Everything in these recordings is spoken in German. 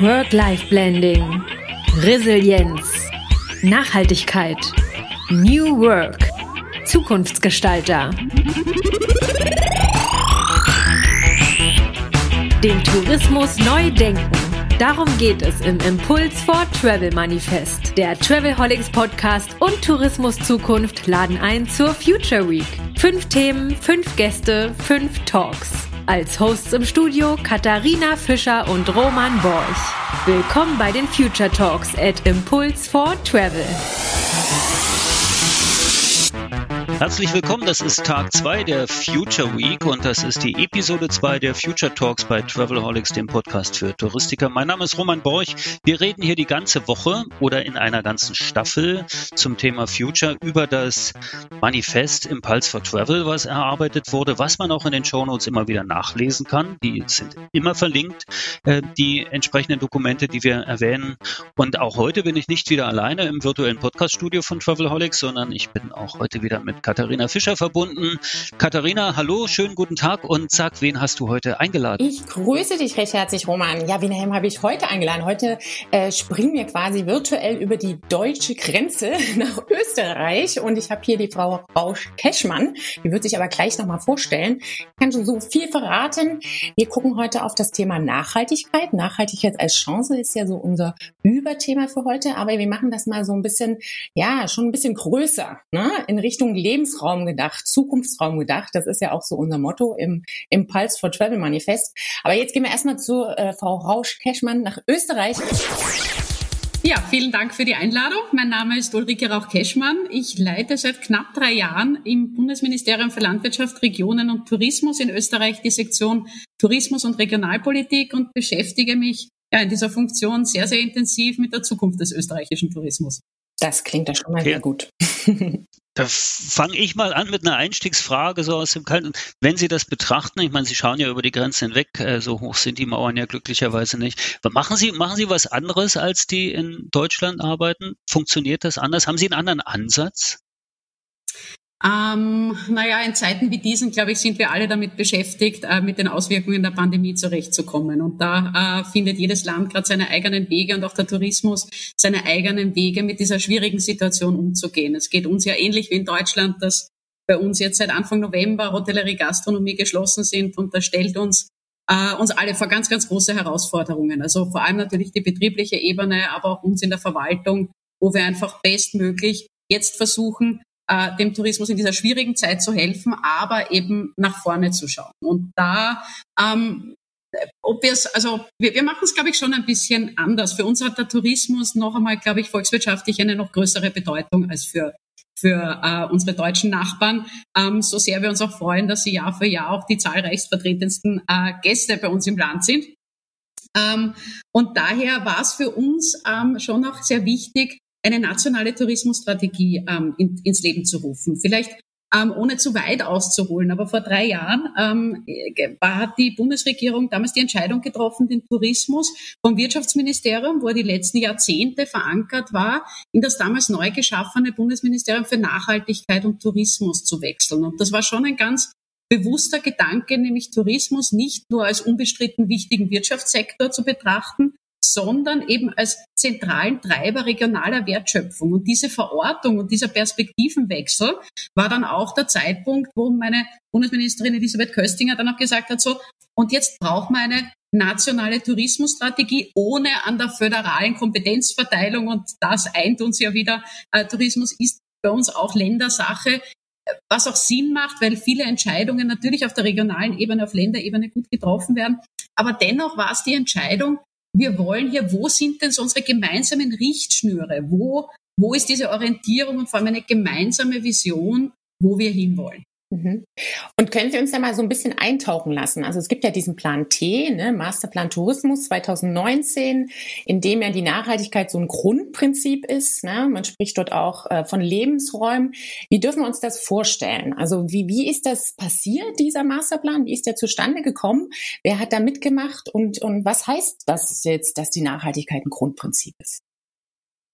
Work-Life-Blending, Resilienz, Nachhaltigkeit, New Work, Zukunftsgestalter. Den Tourismus neu denken. Darum geht es im Impuls for Travel Manifest. Der Travelholics Podcast und Tourismus Zukunft laden ein zur Future Week. Fünf Themen, fünf Gäste, fünf Talks. Als Hosts im Studio Katharina Fischer und Roman Borch. Willkommen bei den Future Talks at Impulse for Travel. Herzlich willkommen, das ist Tag 2 der Future Week und das ist die Episode 2 der Future Talks bei Travelholics, dem Podcast für Touristiker. Mein Name ist Roman Borch. Wir reden hier die ganze Woche oder in einer ganzen Staffel zum Thema Future über das Manifest Impulse for Travel, was erarbeitet wurde, was man auch in den Shownotes immer wieder nachlesen kann. Die sind immer verlinkt, äh, die entsprechenden Dokumente, die wir erwähnen. Und auch heute bin ich nicht wieder alleine im virtuellen Podcaststudio von Travelholics, sondern ich bin auch heute wieder mit Katharina Fischer verbunden. Katharina, hallo, schönen guten Tag und sag, wen hast du heute eingeladen? Ich grüße dich recht herzlich, Roman. Ja, wen habe ich heute eingeladen? Heute äh, springen wir quasi virtuell über die deutsche Grenze nach Österreich und ich habe hier die Frau Rausch-Keschmann. Die wird sich aber gleich nochmal vorstellen. Ich kann schon so viel verraten. Wir gucken heute auf das Thema Nachhaltigkeit. Nachhaltigkeit als Chance ist ja so unser Überthema für heute, aber wir machen das mal so ein bisschen, ja, schon ein bisschen größer, ne? in Richtung Leben Lebensraum gedacht, Zukunftsraum gedacht. Das ist ja auch so unser Motto im, im Pulse for Travel Manifest. Aber jetzt gehen wir erstmal zu äh, Frau Rausch-Keschmann nach Österreich. Ja, vielen Dank für die Einladung. Mein Name ist Ulrike Rauch-Keschmann. Ich leite seit knapp drei Jahren im Bundesministerium für Landwirtschaft, Regionen und Tourismus in Österreich die Sektion Tourismus und Regionalpolitik und beschäftige mich ja, in dieser Funktion sehr, sehr intensiv mit der Zukunft des österreichischen Tourismus. Das klingt ja schon mal sehr gut. Da fange ich mal an mit einer Einstiegsfrage so aus dem Kalten. Wenn Sie das betrachten, ich meine, Sie schauen ja über die Grenze hinweg, äh, so hoch sind die Mauern ja glücklicherweise nicht. Machen Sie, machen Sie was anderes, als die in Deutschland arbeiten? Funktioniert das anders? Haben Sie einen anderen Ansatz? Ähm, naja, in Zeiten wie diesen, glaube ich, sind wir alle damit beschäftigt, äh, mit den Auswirkungen der Pandemie zurechtzukommen. Und da äh, findet jedes Land gerade seine eigenen Wege und auch der Tourismus seine eigenen Wege, mit dieser schwierigen Situation umzugehen. Es geht uns ja ähnlich wie in Deutschland, dass bei uns jetzt seit Anfang November Hotellerie, Gastronomie geschlossen sind und das stellt uns äh, uns alle vor ganz, ganz große Herausforderungen. Also vor allem natürlich die betriebliche Ebene, aber auch uns in der Verwaltung, wo wir einfach bestmöglich jetzt versuchen, äh, dem Tourismus in dieser schwierigen Zeit zu helfen, aber eben nach vorne zu schauen. Und da ähm, ob wir es, also wir, wir machen es, glaube ich, schon ein bisschen anders. Für uns hat der Tourismus noch einmal, glaube ich, volkswirtschaftlich eine noch größere Bedeutung als für für äh, unsere deutschen Nachbarn, ähm, so sehr wir uns auch freuen, dass sie Jahr für Jahr auch die zahlreichst vertretensten äh, Gäste bei uns im Land sind. Ähm, und daher war es für uns ähm, schon auch sehr wichtig, eine nationale Tourismusstrategie ähm, in, ins Leben zu rufen. Vielleicht ähm, ohne zu weit auszuholen, aber vor drei Jahren ähm, hat die Bundesregierung damals die Entscheidung getroffen, den Tourismus vom Wirtschaftsministerium, wo er die letzten Jahrzehnte verankert war, in das damals neu geschaffene Bundesministerium für Nachhaltigkeit und Tourismus zu wechseln. Und das war schon ein ganz bewusster Gedanke, nämlich Tourismus nicht nur als unbestritten wichtigen Wirtschaftssektor zu betrachten, sondern eben als zentralen Treiber regionaler Wertschöpfung. Und diese Verortung und dieser Perspektivenwechsel war dann auch der Zeitpunkt, wo meine Bundesministerin Elisabeth Köstinger dann auch gesagt hat, so, und jetzt braucht man eine nationale Tourismusstrategie ohne an der föderalen Kompetenzverteilung und das eint uns ja wieder. Äh, Tourismus ist bei uns auch Ländersache, was auch Sinn macht, weil viele Entscheidungen natürlich auf der regionalen Ebene, auf Länderebene gut getroffen werden. Aber dennoch war es die Entscheidung, wir wollen hier, wo sind denn unsere gemeinsamen Richtschnüre? Wo, wo ist diese Orientierung und vor allem eine gemeinsame Vision, wo wir hinwollen? Mhm. Und können Sie uns da mal so ein bisschen eintauchen lassen? Also es gibt ja diesen Plan T, ne, Masterplan Tourismus 2019, in dem ja die Nachhaltigkeit so ein Grundprinzip ist. Ne? Man spricht dort auch äh, von Lebensräumen. Wie dürfen wir uns das vorstellen? Also wie, wie ist das passiert, dieser Masterplan? Wie ist der zustande gekommen? Wer hat da mitgemacht? Und, und was heißt das jetzt, dass die Nachhaltigkeit ein Grundprinzip ist?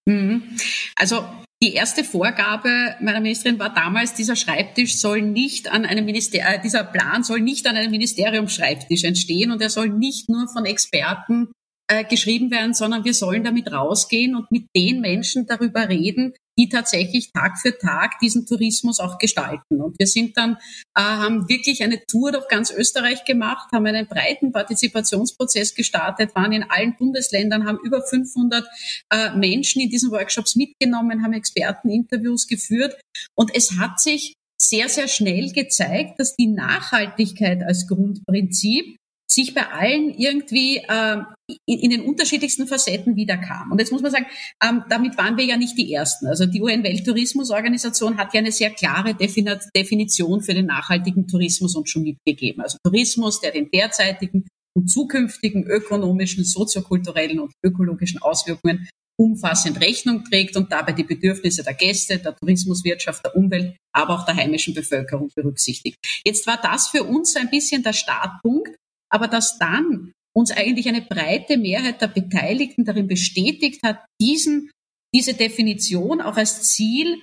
Mhm. Also die erste Vorgabe meiner Ministerin war damals, dieser Schreibtisch soll nicht an einem Ministerium, äh, dieser Plan soll nicht an einem Ministeriumsschreibtisch entstehen und er soll nicht nur von Experten äh, geschrieben werden, sondern wir sollen damit rausgehen und mit den Menschen darüber reden, die tatsächlich Tag für Tag diesen Tourismus auch gestalten. Und wir sind dann, äh, haben wirklich eine Tour durch ganz Österreich gemacht, haben einen breiten Partizipationsprozess gestartet, waren in allen Bundesländern, haben über 500 äh, Menschen in diesen Workshops mitgenommen, haben Experteninterviews geführt. Und es hat sich sehr, sehr schnell gezeigt, dass die Nachhaltigkeit als Grundprinzip sich bei allen irgendwie äh, in, den unterschiedlichsten Facetten wiederkam. Und jetzt muss man sagen, ähm, damit waren wir ja nicht die Ersten. Also die UN-Welttourismusorganisation hat ja eine sehr klare Definition für den nachhaltigen Tourismus uns schon mitgegeben. Also Tourismus, der den derzeitigen und zukünftigen ökonomischen, soziokulturellen und ökologischen Auswirkungen umfassend Rechnung trägt und dabei die Bedürfnisse der Gäste, der Tourismuswirtschaft, der Umwelt, aber auch der heimischen Bevölkerung berücksichtigt. Jetzt war das für uns ein bisschen der Startpunkt, aber dass dann uns eigentlich eine breite Mehrheit der Beteiligten darin bestätigt hat, diesen, diese Definition auch als Ziel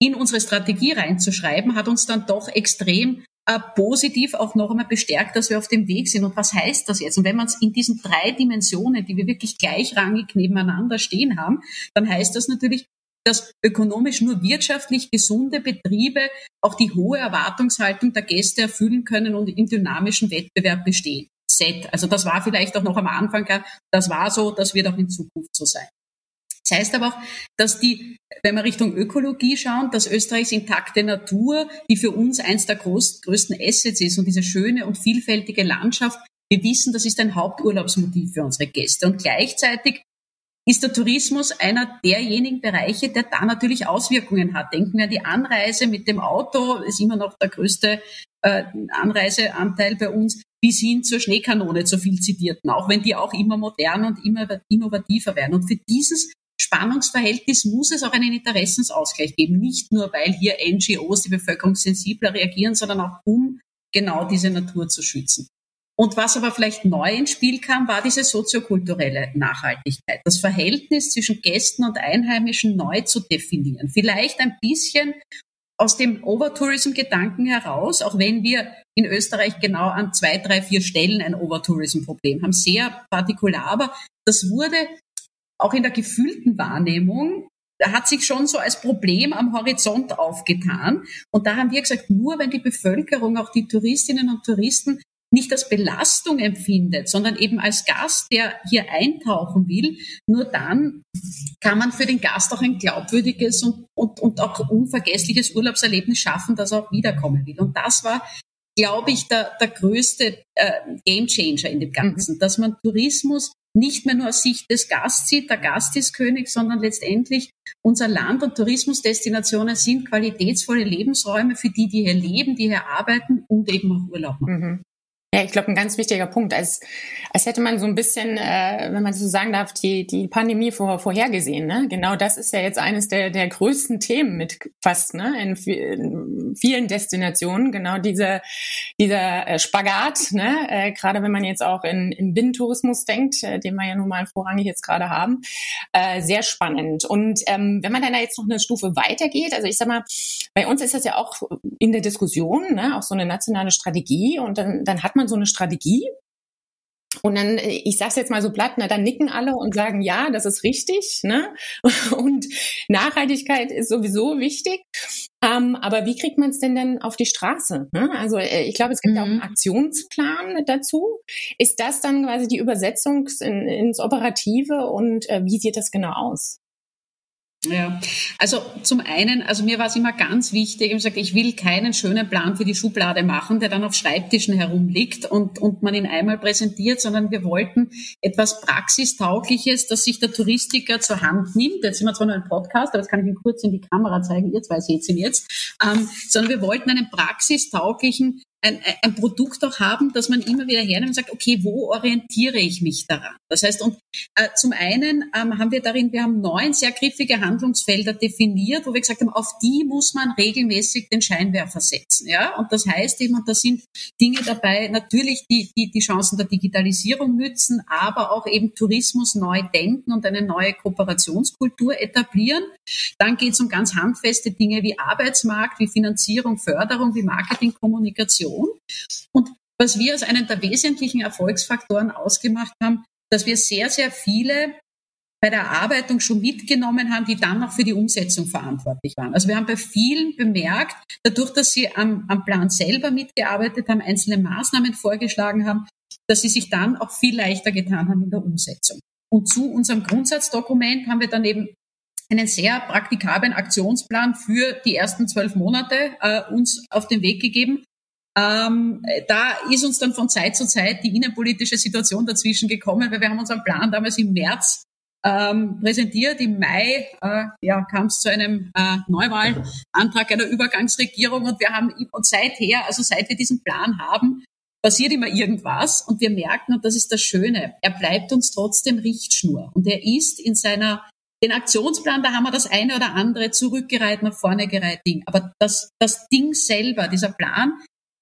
in unsere Strategie reinzuschreiben, hat uns dann doch extrem äh, positiv auch noch einmal bestärkt, dass wir auf dem Weg sind. Und was heißt das jetzt? Und wenn man es in diesen drei Dimensionen, die wir wirklich gleichrangig nebeneinander stehen haben, dann heißt das natürlich, dass ökonomisch nur wirtschaftlich gesunde Betriebe auch die hohe Erwartungshaltung der Gäste erfüllen können und im dynamischen Wettbewerb bestehen. Set. Also das war vielleicht auch noch am Anfang, das war so, das wird auch in Zukunft so sein. Das heißt aber auch, dass die, wenn wir Richtung Ökologie schauen, dass Österreichs intakte Natur, die für uns eins der größten Assets ist und diese schöne und vielfältige Landschaft, wir wissen, das ist ein Haupturlaubsmotiv für unsere Gäste. Und gleichzeitig ist der Tourismus einer derjenigen Bereiche, der da natürlich Auswirkungen hat. Denken wir an die Anreise mit dem Auto, ist immer noch der größte äh, Anreiseanteil bei uns, bis hin zur Schneekanone, zu viel zitierten, auch wenn die auch immer modern und immer innovativer werden. Und für dieses Spannungsverhältnis muss es auch einen Interessensausgleich geben. Nicht nur, weil hier NGOs, die Bevölkerung sensibler reagieren, sondern auch um genau diese Natur zu schützen. Und was aber vielleicht neu ins Spiel kam, war diese soziokulturelle Nachhaltigkeit. Das Verhältnis zwischen Gästen und Einheimischen neu zu definieren. Vielleicht ein bisschen aus dem Overtourism-Gedanken heraus, auch wenn wir in Österreich genau an zwei, drei, vier Stellen ein Overtourism-Problem haben, sehr partikular, aber das wurde auch in der gefühlten Wahrnehmung hat sich schon so als Problem am Horizont aufgetan. Und da haben wir gesagt, nur wenn die Bevölkerung, auch die Touristinnen und Touristen nicht als Belastung empfindet, sondern eben als Gast, der hier eintauchen will, nur dann kann man für den Gast auch ein glaubwürdiges und, und, und auch unvergessliches Urlaubserlebnis schaffen, das er auch wiederkommen will. Und das war, glaube ich, der, der größte äh, Gamechanger in dem Ganzen, mhm. dass man Tourismus nicht mehr nur aus Sicht des Gasts sieht, der Gast ist König, sondern letztendlich unser Land und Tourismusdestinationen sind qualitätsvolle Lebensräume für die, die hier leben, die hier arbeiten und eben auch Urlaub machen. Mhm. Ja, ich glaube, ein ganz wichtiger Punkt, als, als hätte man so ein bisschen, äh, wenn man so sagen darf, die, die Pandemie vor, vorhergesehen. Ne? Genau das ist ja jetzt eines der, der größten Themen mit fast ne? in, in vielen Destinationen. Genau diese, dieser äh, Spagat, ne? äh, gerade wenn man jetzt auch in, in Binnentourismus denkt, äh, den wir ja nun mal vorrangig jetzt gerade haben, äh, sehr spannend. Und ähm, wenn man dann da jetzt noch eine Stufe weitergeht, also ich sag mal, bei uns ist das ja auch in der Diskussion, ne? auch so eine nationale Strategie und dann, dann hat man man so eine Strategie. Und dann, äh, ich sage es jetzt mal so platt, na, dann nicken alle und sagen, ja, das ist richtig. Ne? Und Nachhaltigkeit ist sowieso wichtig. Ähm, aber wie kriegt man es denn dann auf die Straße? Ne? Also äh, ich glaube, es gibt mhm. auch einen mhm. Aktionsplan dazu. Ist das dann quasi die Übersetzung in, ins Operative und äh, wie sieht das genau aus? Ja, also zum einen, also mir war es immer ganz wichtig, ich gesagt, ich will keinen schönen Plan für die Schublade machen, der dann auf Schreibtischen herumliegt und, und man ihn einmal präsentiert, sondern wir wollten etwas Praxistaugliches, das sich der Touristiker zur Hand nimmt. Jetzt sind wir zwar nur ein Podcast, aber das kann ich Ihnen kurz in die Kamera zeigen, ihr zwei seht ihn jetzt, ähm, sondern wir wollten einen praxistauglichen ein, ein Produkt auch haben, dass man immer wieder hernimmt und sagt, okay, wo orientiere ich mich daran? Das heißt, und äh, zum einen ähm, haben wir darin, wir haben neun sehr griffige Handlungsfelder definiert, wo wir gesagt haben, auf die muss man regelmäßig den Scheinwerfer setzen. Ja? Und das heißt eben, und da sind Dinge dabei, natürlich die, die, die Chancen der Digitalisierung nützen, aber auch eben Tourismus neu denken und eine neue Kooperationskultur etablieren. Dann geht es um ganz handfeste Dinge wie Arbeitsmarkt, wie Finanzierung, Förderung, wie Marketing, Kommunikation. Und was wir als einen der wesentlichen Erfolgsfaktoren ausgemacht haben, dass wir sehr, sehr viele bei der Erarbeitung schon mitgenommen haben, die dann noch für die Umsetzung verantwortlich waren. Also wir haben bei vielen bemerkt, dadurch, dass sie am, am Plan selber mitgearbeitet haben, einzelne Maßnahmen vorgeschlagen haben, dass sie sich dann auch viel leichter getan haben in der Umsetzung. Und zu unserem Grundsatzdokument haben wir dann eben einen sehr praktikablen Aktionsplan für die ersten zwölf Monate äh, uns auf den Weg gegeben. Ähm, da ist uns dann von Zeit zu Zeit die innenpolitische Situation dazwischen gekommen, weil wir haben unseren Plan damals im März ähm, präsentiert. Im Mai äh, ja, kam es zu einem äh, Neuwahlantrag einer Übergangsregierung und wir haben und seither, also seit wir diesen Plan haben, passiert immer irgendwas und wir merken, und das ist das Schöne, er bleibt uns trotzdem Richtschnur und er ist in seiner den Aktionsplan, da haben wir das eine oder andere zurückgereiht, nach vorne gereiht Ding. Aber das, das Ding selber, dieser Plan,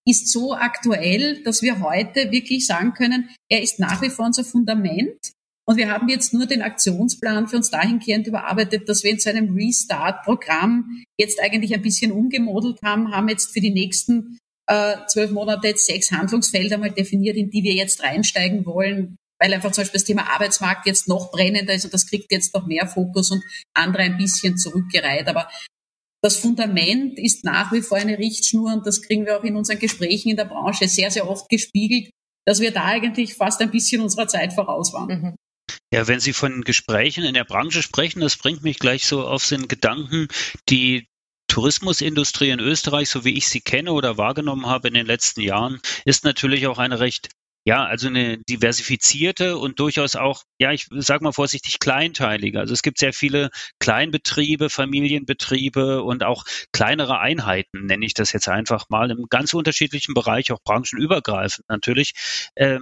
ist so aktuell, dass wir heute wirklich sagen können, er ist nach wie vor unser Fundament. Und wir haben jetzt nur den Aktionsplan für uns dahingehend überarbeitet, dass wir in so einem Restart-Programm jetzt eigentlich ein bisschen umgemodelt haben, haben jetzt für die nächsten äh, zwölf Monate jetzt sechs Handlungsfelder mal definiert, in die wir jetzt reinsteigen wollen, weil einfach zum Beispiel das Thema Arbeitsmarkt jetzt noch brennender ist und das kriegt jetzt noch mehr Fokus und andere ein bisschen zurückgereiht. Aber das Fundament ist nach wie vor eine Richtschnur und das kriegen wir auch in unseren Gesprächen in der Branche sehr, sehr oft gespiegelt, dass wir da eigentlich fast ein bisschen unserer Zeit voraus waren. Mhm. Ja, wenn Sie von Gesprächen in der Branche sprechen, das bringt mich gleich so auf den Gedanken, die Tourismusindustrie in Österreich, so wie ich sie kenne oder wahrgenommen habe in den letzten Jahren, ist natürlich auch eine recht ja, also eine diversifizierte und durchaus auch, ja, ich sage mal vorsichtig, kleinteilige. Also es gibt sehr viele Kleinbetriebe, Familienbetriebe und auch kleinere Einheiten, nenne ich das jetzt einfach mal, im ganz unterschiedlichen Bereich, auch branchenübergreifend natürlich. Äh,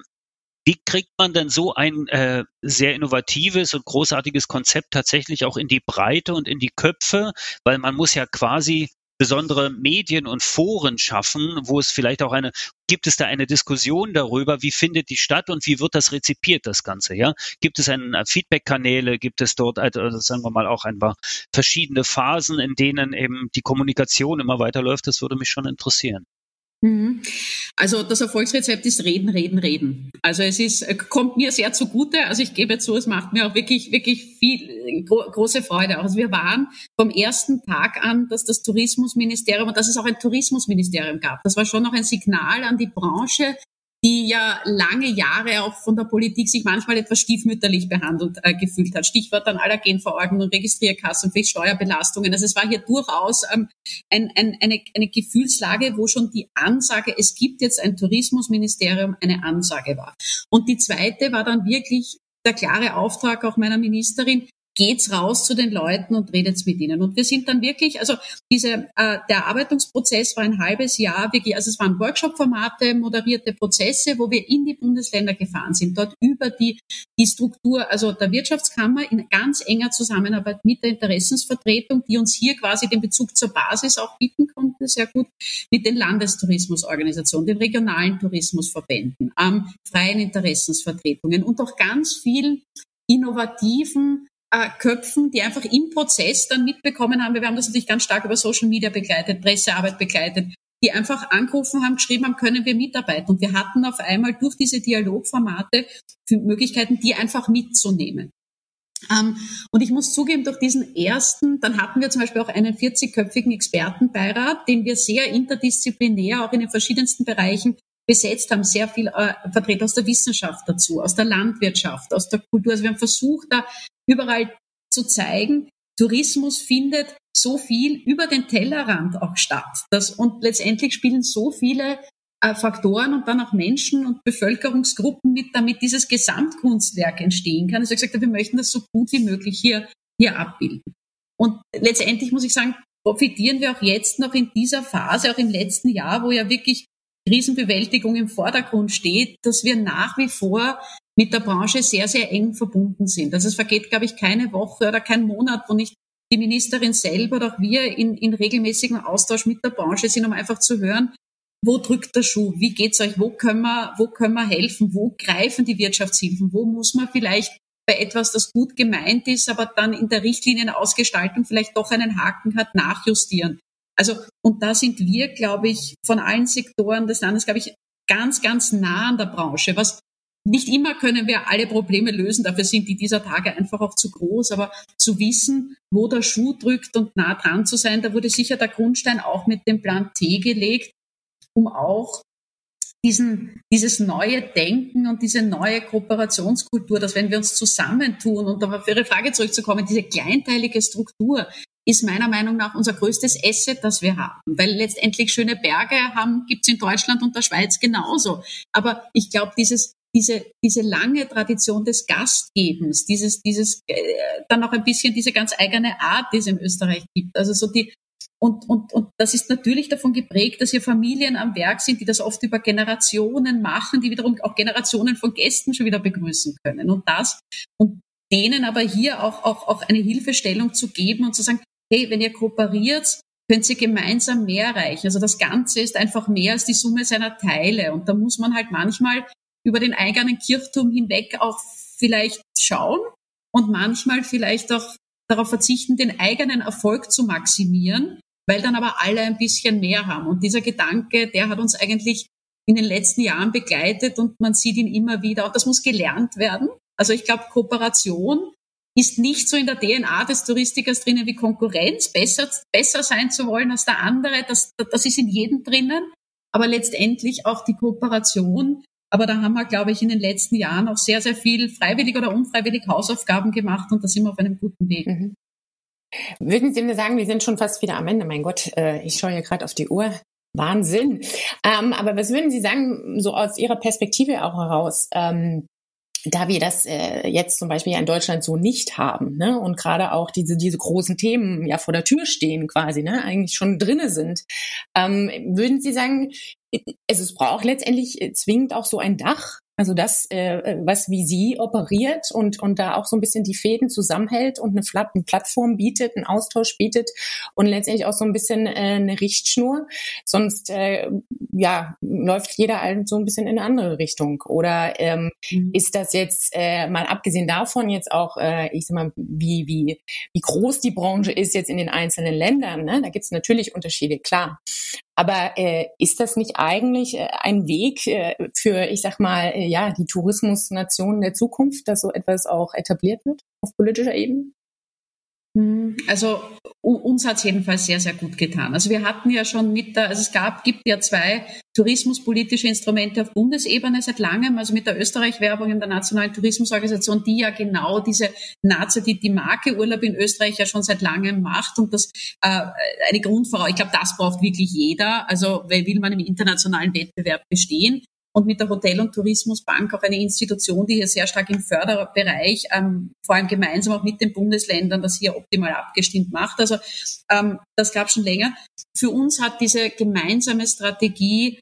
wie kriegt man denn so ein äh, sehr innovatives und großartiges Konzept tatsächlich auch in die Breite und in die Köpfe? Weil man muss ja quasi besondere Medien und Foren schaffen, wo es vielleicht auch eine, gibt es da eine Diskussion darüber, wie findet die statt und wie wird das rezipiert, das Ganze, ja? Gibt es einen äh, Feedback-Kanäle, gibt es dort, also sagen wir mal auch ein paar verschiedene Phasen, in denen eben die Kommunikation immer weiterläuft? Das würde mich schon interessieren. Mhm. Also das Erfolgsrezept ist reden, reden, reden. Also es ist, äh, kommt mir sehr zugute. Also ich gebe zu, es macht mir auch wirklich, wirklich viel gro große Freude. Also wir waren vom ersten Tag an, dass das Tourismusministerium und dass es auch ein Tourismusministerium gab. Das war schon noch ein Signal an die Branche, die ja lange Jahre auch von der Politik sich manchmal etwas stiefmütterlich behandelt äh, gefühlt hat. Stichwort dann Allergenverordnung und Registrierkassen für Steuerbelastungen. Also es war hier durchaus ähm, ein, ein, eine, eine Gefühlslage, wo schon die Ansage, es gibt jetzt ein Tourismusministerium, eine Ansage war. Und die zweite war dann wirklich der klare Auftrag auch meiner Ministerin, geht's raus zu den Leuten und redet's mit ihnen. Und wir sind dann wirklich, also diese, äh, der Erarbeitungsprozess war ein halbes Jahr, wirklich, also es waren Workshop-Formate, moderierte Prozesse, wo wir in die Bundesländer gefahren sind, dort über die, die Struktur, also der Wirtschaftskammer in ganz enger Zusammenarbeit mit der Interessensvertretung, die uns hier quasi den Bezug zur Basis auch bieten konnte, sehr gut, mit den Landestourismusorganisationen, den regionalen Tourismusverbänden, ähm, freien Interessensvertretungen und auch ganz vielen innovativen äh, Köpfen, die einfach im Prozess dann mitbekommen haben, wir haben das natürlich ganz stark über Social Media begleitet, Pressearbeit begleitet, die einfach angerufen haben, geschrieben haben, können wir mitarbeiten. Und wir hatten auf einmal durch diese Dialogformate Möglichkeiten, die einfach mitzunehmen. Ähm, und ich muss zugeben, durch diesen ersten, dann hatten wir zum Beispiel auch einen 40-köpfigen Expertenbeirat, den wir sehr interdisziplinär auch in den verschiedensten Bereichen besetzt haben, sehr viel äh, Vertreter aus der Wissenschaft dazu, aus der Landwirtschaft, aus der Kultur. Also wir haben versucht, da überall zu zeigen, Tourismus findet so viel über den Tellerrand auch statt. Das, und letztendlich spielen so viele äh, Faktoren und dann auch Menschen und Bevölkerungsgruppen mit, damit dieses Gesamtkunstwerk entstehen kann. Also ich gesagt, wir möchten das so gut wie möglich hier, hier abbilden. Und letztendlich muss ich sagen, profitieren wir auch jetzt noch in dieser Phase, auch im letzten Jahr, wo ja wirklich Krisenbewältigung im Vordergrund steht, dass wir nach wie vor mit der Branche sehr, sehr eng verbunden sind. Also es vergeht, glaube ich, keine Woche oder kein Monat, wo nicht die Ministerin selber oder auch wir in, in regelmäßigem Austausch mit der Branche sind, um einfach zu hören, wo drückt der Schuh? Wie geht's euch? Wo können wir, wo können wir helfen? Wo greifen die Wirtschaftshilfen? Wo muss man vielleicht bei etwas, das gut gemeint ist, aber dann in der Richtlinienausgestaltung vielleicht doch einen Haken hat, nachjustieren? Also, und da sind wir, glaube ich, von allen Sektoren des Landes, glaube ich, ganz, ganz nah an der Branche. Was nicht immer können wir alle Probleme lösen, dafür sind die dieser Tage einfach auch zu groß, aber zu wissen, wo der Schuh drückt und nah dran zu sein, da wurde sicher der Grundstein auch mit dem Plan T gelegt, um auch diesen, dieses neue Denken und diese neue Kooperationskultur, dass wenn wir uns zusammentun und auf Ihre Frage zurückzukommen, diese kleinteilige Struktur ist meiner Meinung nach unser größtes Asset, das wir haben. Weil letztendlich schöne Berge haben, gibt's in Deutschland und der Schweiz genauso. Aber ich glaube, dieses diese, diese lange Tradition des Gastgebens, dieses, dieses, äh, dann auch ein bisschen diese ganz eigene Art, die es in Österreich gibt. Also so die, und, und, und das ist natürlich davon geprägt, dass hier Familien am Werk sind, die das oft über Generationen machen, die wiederum auch Generationen von Gästen schon wieder begrüßen können. Und das, und denen aber hier auch, auch, auch eine Hilfestellung zu geben und zu sagen, hey, wenn ihr kooperiert, könnt ihr gemeinsam mehr erreichen. Also das Ganze ist einfach mehr als die Summe seiner Teile. Und da muss man halt manchmal über den eigenen Kirchturm hinweg auch vielleicht schauen und manchmal vielleicht auch darauf verzichten, den eigenen Erfolg zu maximieren, weil dann aber alle ein bisschen mehr haben. Und dieser Gedanke, der hat uns eigentlich in den letzten Jahren begleitet und man sieht ihn immer wieder. Und das muss gelernt werden. Also ich glaube, Kooperation ist nicht so in der DNA des Touristikers drinnen wie Konkurrenz, besser, besser sein zu wollen als der andere. Das, das ist in jedem drinnen. Aber letztendlich auch die Kooperation aber da haben wir, glaube ich, in den letzten Jahren auch sehr, sehr viel freiwillig oder unfreiwillig Hausaufgaben gemacht und da sind wir auf einem guten Weg. Mhm. Würden Sie mir sagen, wir sind schon fast wieder am Ende. Mein Gott, äh, ich schaue hier gerade auf die Uhr. Wahnsinn. Ähm, aber was würden Sie sagen, so aus Ihrer Perspektive auch heraus? Ähm, da wir das äh, jetzt zum Beispiel in Deutschland so nicht haben, ne, und gerade auch diese diese großen Themen ja vor der Tür stehen quasi, ne, eigentlich schon drinne sind, ähm, würden Sie sagen, es, es braucht letztendlich äh, zwingend auch so ein Dach, also das, äh, was wie sie operiert und, und da auch so ein bisschen die Fäden zusammenhält und eine, Flat eine Plattform bietet, einen Austausch bietet und letztendlich auch so ein bisschen äh, eine Richtschnur. Sonst äh, ja, läuft jeder halt so ein bisschen in eine andere Richtung. Oder ähm, mhm. ist das jetzt, äh, mal abgesehen davon, jetzt auch, äh, ich sag mal, wie, wie, wie groß die Branche ist jetzt in den einzelnen Ländern, ne? da gibt es natürlich Unterschiede, klar. Aber äh, ist das nicht eigentlich äh, ein Weg äh, für, ich sag mal, äh, ja, die Tourismusnationen der Zukunft, dass so etwas auch etabliert wird auf politischer Ebene? Hm, also uns hat es jedenfalls sehr, sehr gut getan. Also wir hatten ja schon mit der, also es gab, gibt ja zwei tourismuspolitische Instrumente auf Bundesebene seit langem, also mit der Österreich-Werbung in der Nationalen Tourismusorganisation, die ja genau diese Nazi, die, die Marke Urlaub in Österreich ja schon seit langem macht und das äh, eine Grundvoraussetzung, ich glaube, das braucht wirklich jeder. Also will man im internationalen Wettbewerb bestehen und mit der Hotel- und Tourismusbank auch eine Institution, die hier sehr stark im Förderbereich, ähm, vor allem gemeinsam auch mit den Bundesländern, das hier optimal abgestimmt macht. Also ähm, das gab schon länger. Für uns hat diese gemeinsame Strategie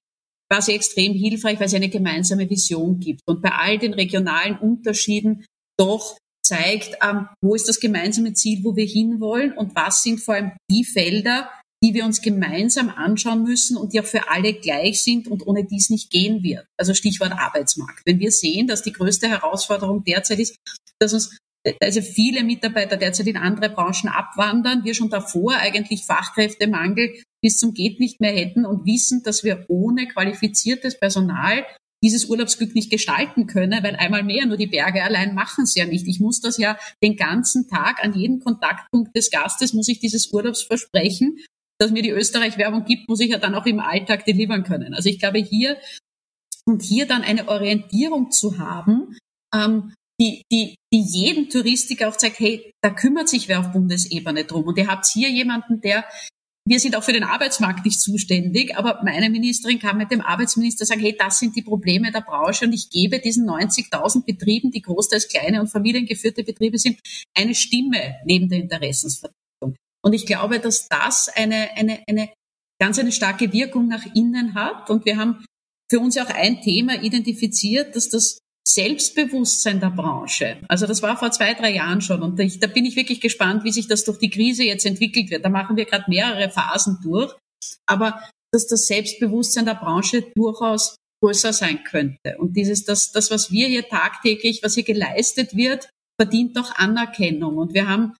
sie extrem hilfreich, weil sie eine gemeinsame Vision gibt und bei all den regionalen Unterschieden doch zeigt, ähm, wo ist das gemeinsame Ziel, wo wir hinwollen und was sind vor allem die Felder, die wir uns gemeinsam anschauen müssen und die auch für alle gleich sind und ohne dies nicht gehen wird. Also Stichwort Arbeitsmarkt. Wenn wir sehen, dass die größte Herausforderung derzeit ist, dass uns also viele Mitarbeiter derzeit in andere Branchen abwandern, wir schon davor eigentlich Fachkräftemangel bis zum geht nicht mehr hätten und wissen, dass wir ohne qualifiziertes Personal dieses Urlaubsglück nicht gestalten können, weil einmal mehr nur die Berge allein machen es ja nicht. Ich muss das ja den ganzen Tag an jedem Kontaktpunkt des Gastes muss ich dieses Urlaubsversprechen dass mir die Österreich-Werbung gibt, muss ich ja dann auch im Alltag delivern können. Also ich glaube hier und hier dann eine Orientierung zu haben, ähm, die, die, die jedem Touristiker auch zeigt, hey, da kümmert sich wer auf Bundesebene drum. Und ihr habt hier jemanden, der wir sind auch für den Arbeitsmarkt nicht zuständig, aber meine Ministerin kann mit dem Arbeitsminister sagen, hey, das sind die Probleme der Branche und ich gebe diesen 90.000 Betrieben, die großteils kleine und familiengeführte Betriebe sind, eine Stimme neben der Interessensvertretung. Und ich glaube, dass das eine, eine, eine ganz eine starke Wirkung nach innen hat. Und wir haben für uns auch ein Thema identifiziert, dass das Selbstbewusstsein der Branche, also das war vor zwei, drei Jahren schon und ich, da bin ich wirklich gespannt, wie sich das durch die Krise jetzt entwickelt wird. Da machen wir gerade mehrere Phasen durch, aber dass das Selbstbewusstsein der Branche durchaus größer sein könnte. Und dieses, das, das, was wir hier tagtäglich, was hier geleistet wird, verdient doch Anerkennung. Und wir haben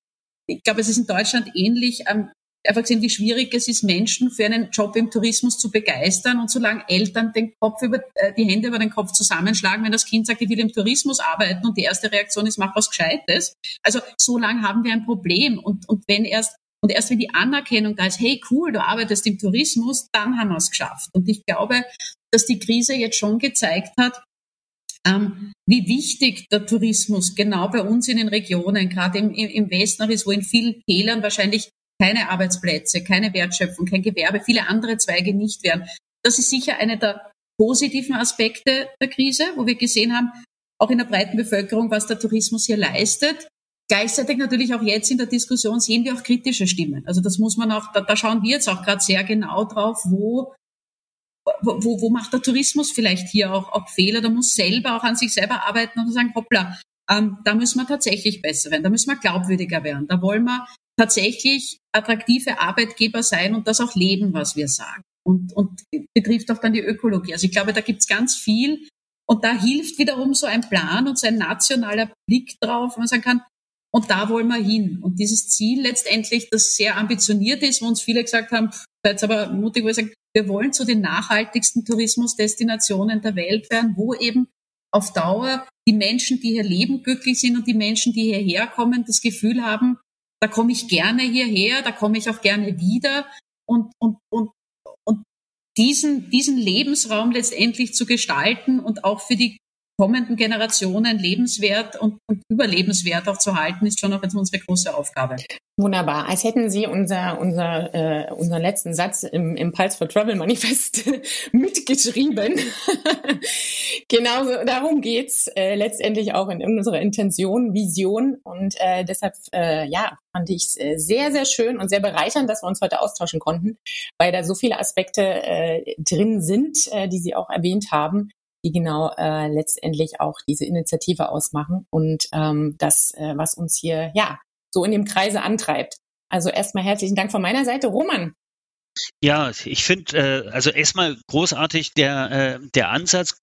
ich glaube, es ist in Deutschland ähnlich. Ähm, einfach gesehen, wie schwierig es ist, Menschen für einen Job im Tourismus zu begeistern. Und solange Eltern den Kopf über, äh, die Hände über den Kopf zusammenschlagen, wenn das Kind sagt, ich will im Tourismus arbeiten und die erste Reaktion ist, mach was Gescheites. Also so lange haben wir ein Problem. Und, und wenn erst und erst wenn die Anerkennung da ist, hey cool, du arbeitest im Tourismus, dann haben wir es geschafft. Und ich glaube, dass die Krise jetzt schon gezeigt hat, wie wichtig der Tourismus genau bei uns in den Regionen, gerade im, im Westen noch ist, wo in vielen Tälern wahrscheinlich keine Arbeitsplätze, keine Wertschöpfung, kein Gewerbe, viele andere Zweige nicht wären. Das ist sicher einer der positiven Aspekte der Krise, wo wir gesehen haben, auch in der breiten Bevölkerung, was der Tourismus hier leistet. Gleichzeitig natürlich auch jetzt in der Diskussion sehen wir auch kritische Stimmen. Also das muss man auch, da, da schauen wir jetzt auch gerade sehr genau drauf, wo, wo, wo macht der Tourismus vielleicht hier auch, auch Fehler? Da muss selber auch an sich selber arbeiten und sagen, hoppla, ähm, da müssen wir tatsächlich besser werden, da müssen wir glaubwürdiger werden, da wollen wir tatsächlich attraktive Arbeitgeber sein und das auch leben, was wir sagen. Und, und betrifft auch dann die Ökologie. Also ich glaube, da gibt's ganz viel. Und da hilft wiederum so ein Plan und so ein nationaler Blick drauf, wo man sagen kann, und da wollen wir hin. Und dieses Ziel letztendlich, das sehr ambitioniert ist, wo uns viele gesagt haben, seid aber mutig, wo ich sage, wir wollen zu den nachhaltigsten Tourismusdestinationen der Welt werden, wo eben auf Dauer die Menschen, die hier leben, glücklich sind und die Menschen, die hierher kommen, das Gefühl haben, da komme ich gerne hierher, da komme ich auch gerne wieder. Und, und, und, und diesen, diesen Lebensraum letztendlich zu gestalten und auch für die kommenden Generationen lebenswert und, und überlebenswert auch zu halten, ist schon auch jetzt unsere große Aufgabe. Wunderbar. Als hätten Sie unser, unser, äh, unseren letzten Satz im, im Pulse for Travel Manifest mitgeschrieben. genau darum geht's äh, letztendlich auch in unserer Intention, Vision. Und äh, deshalb, äh, ja, fand ich äh, sehr, sehr schön und sehr bereichernd, dass wir uns heute austauschen konnten, weil da so viele Aspekte äh, drin sind, äh, die Sie auch erwähnt haben, die genau äh, letztendlich auch diese Initiative ausmachen und ähm, das, äh, was uns hier ja so in dem Kreise antreibt. Also erstmal herzlichen Dank von meiner Seite, Roman. Ja, ich finde, äh, also erstmal großartig der, äh, der Ansatz,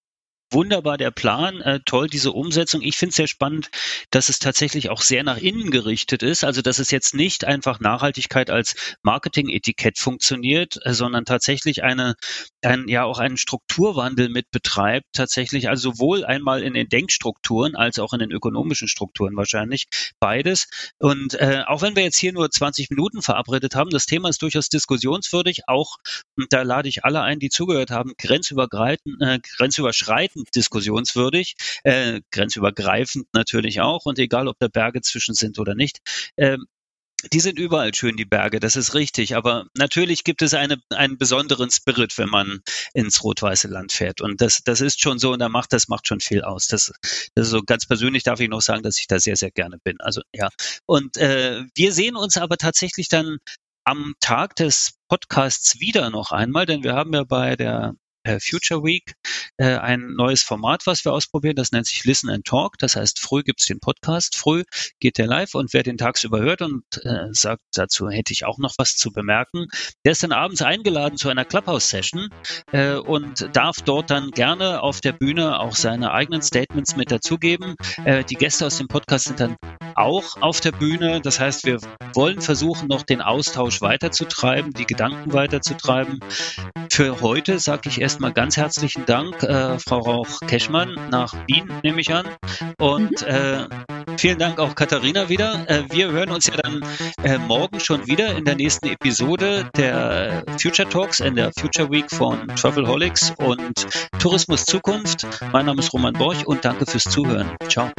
wunderbar der Plan, äh, toll diese Umsetzung. Ich finde es sehr spannend, dass es tatsächlich auch sehr nach innen gerichtet ist. Also dass es jetzt nicht einfach Nachhaltigkeit als Marketing-Etikett funktioniert, äh, sondern tatsächlich eine, ein, ja auch einen Strukturwandel mit betreibt. Tatsächlich also sowohl einmal in den Denkstrukturen als auch in den ökonomischen Strukturen wahrscheinlich beides. Und äh, auch wenn wir jetzt hier nur 20 Minuten verabredet haben, das Thema ist durchaus diskussionswürdig. Auch und da lade ich alle ein, die zugehört haben, grenzübergreifend, äh, grenzüberschreitend diskussionswürdig, äh, grenzübergreifend natürlich auch und egal, ob da Berge zwischen sind oder nicht. Ähm, die sind überall schön, die Berge, das ist richtig. Aber natürlich gibt es eine, einen besonderen Spirit, wenn man ins rot-weiße Land fährt. Und das, das ist schon so und da macht, das macht schon viel aus. Das, das ist so ganz persönlich darf ich noch sagen, dass ich da sehr, sehr gerne bin. Also ja. Und äh, wir sehen uns aber tatsächlich dann am Tag des Podcasts wieder noch einmal, denn wir haben ja bei der Future Week äh, ein neues Format, was wir ausprobieren. Das nennt sich Listen and Talk. Das heißt, früh gibt's den Podcast, früh geht der live und wer den tagsüber hört und äh, sagt, dazu hätte ich auch noch was zu bemerken, der ist dann abends eingeladen zu einer Clubhouse-Session äh, und darf dort dann gerne auf der Bühne auch seine eigenen Statements mit dazugeben. Äh, die Gäste aus dem Podcast sind dann auch auf der Bühne. Das heißt, wir wollen versuchen, noch den Austausch weiterzutreiben, die Gedanken weiterzutreiben. Für heute sage ich erstmal ganz herzlichen Dank, äh, Frau Rauch-Keschmann, nach Wien nehme ich an. Und äh, vielen Dank auch Katharina wieder. Äh, wir hören uns ja dann äh, morgen schon wieder in der nächsten Episode der Future Talks in der Future Week von Travelholics und Tourismus Zukunft. Mein Name ist Roman Borch und danke fürs Zuhören. Ciao.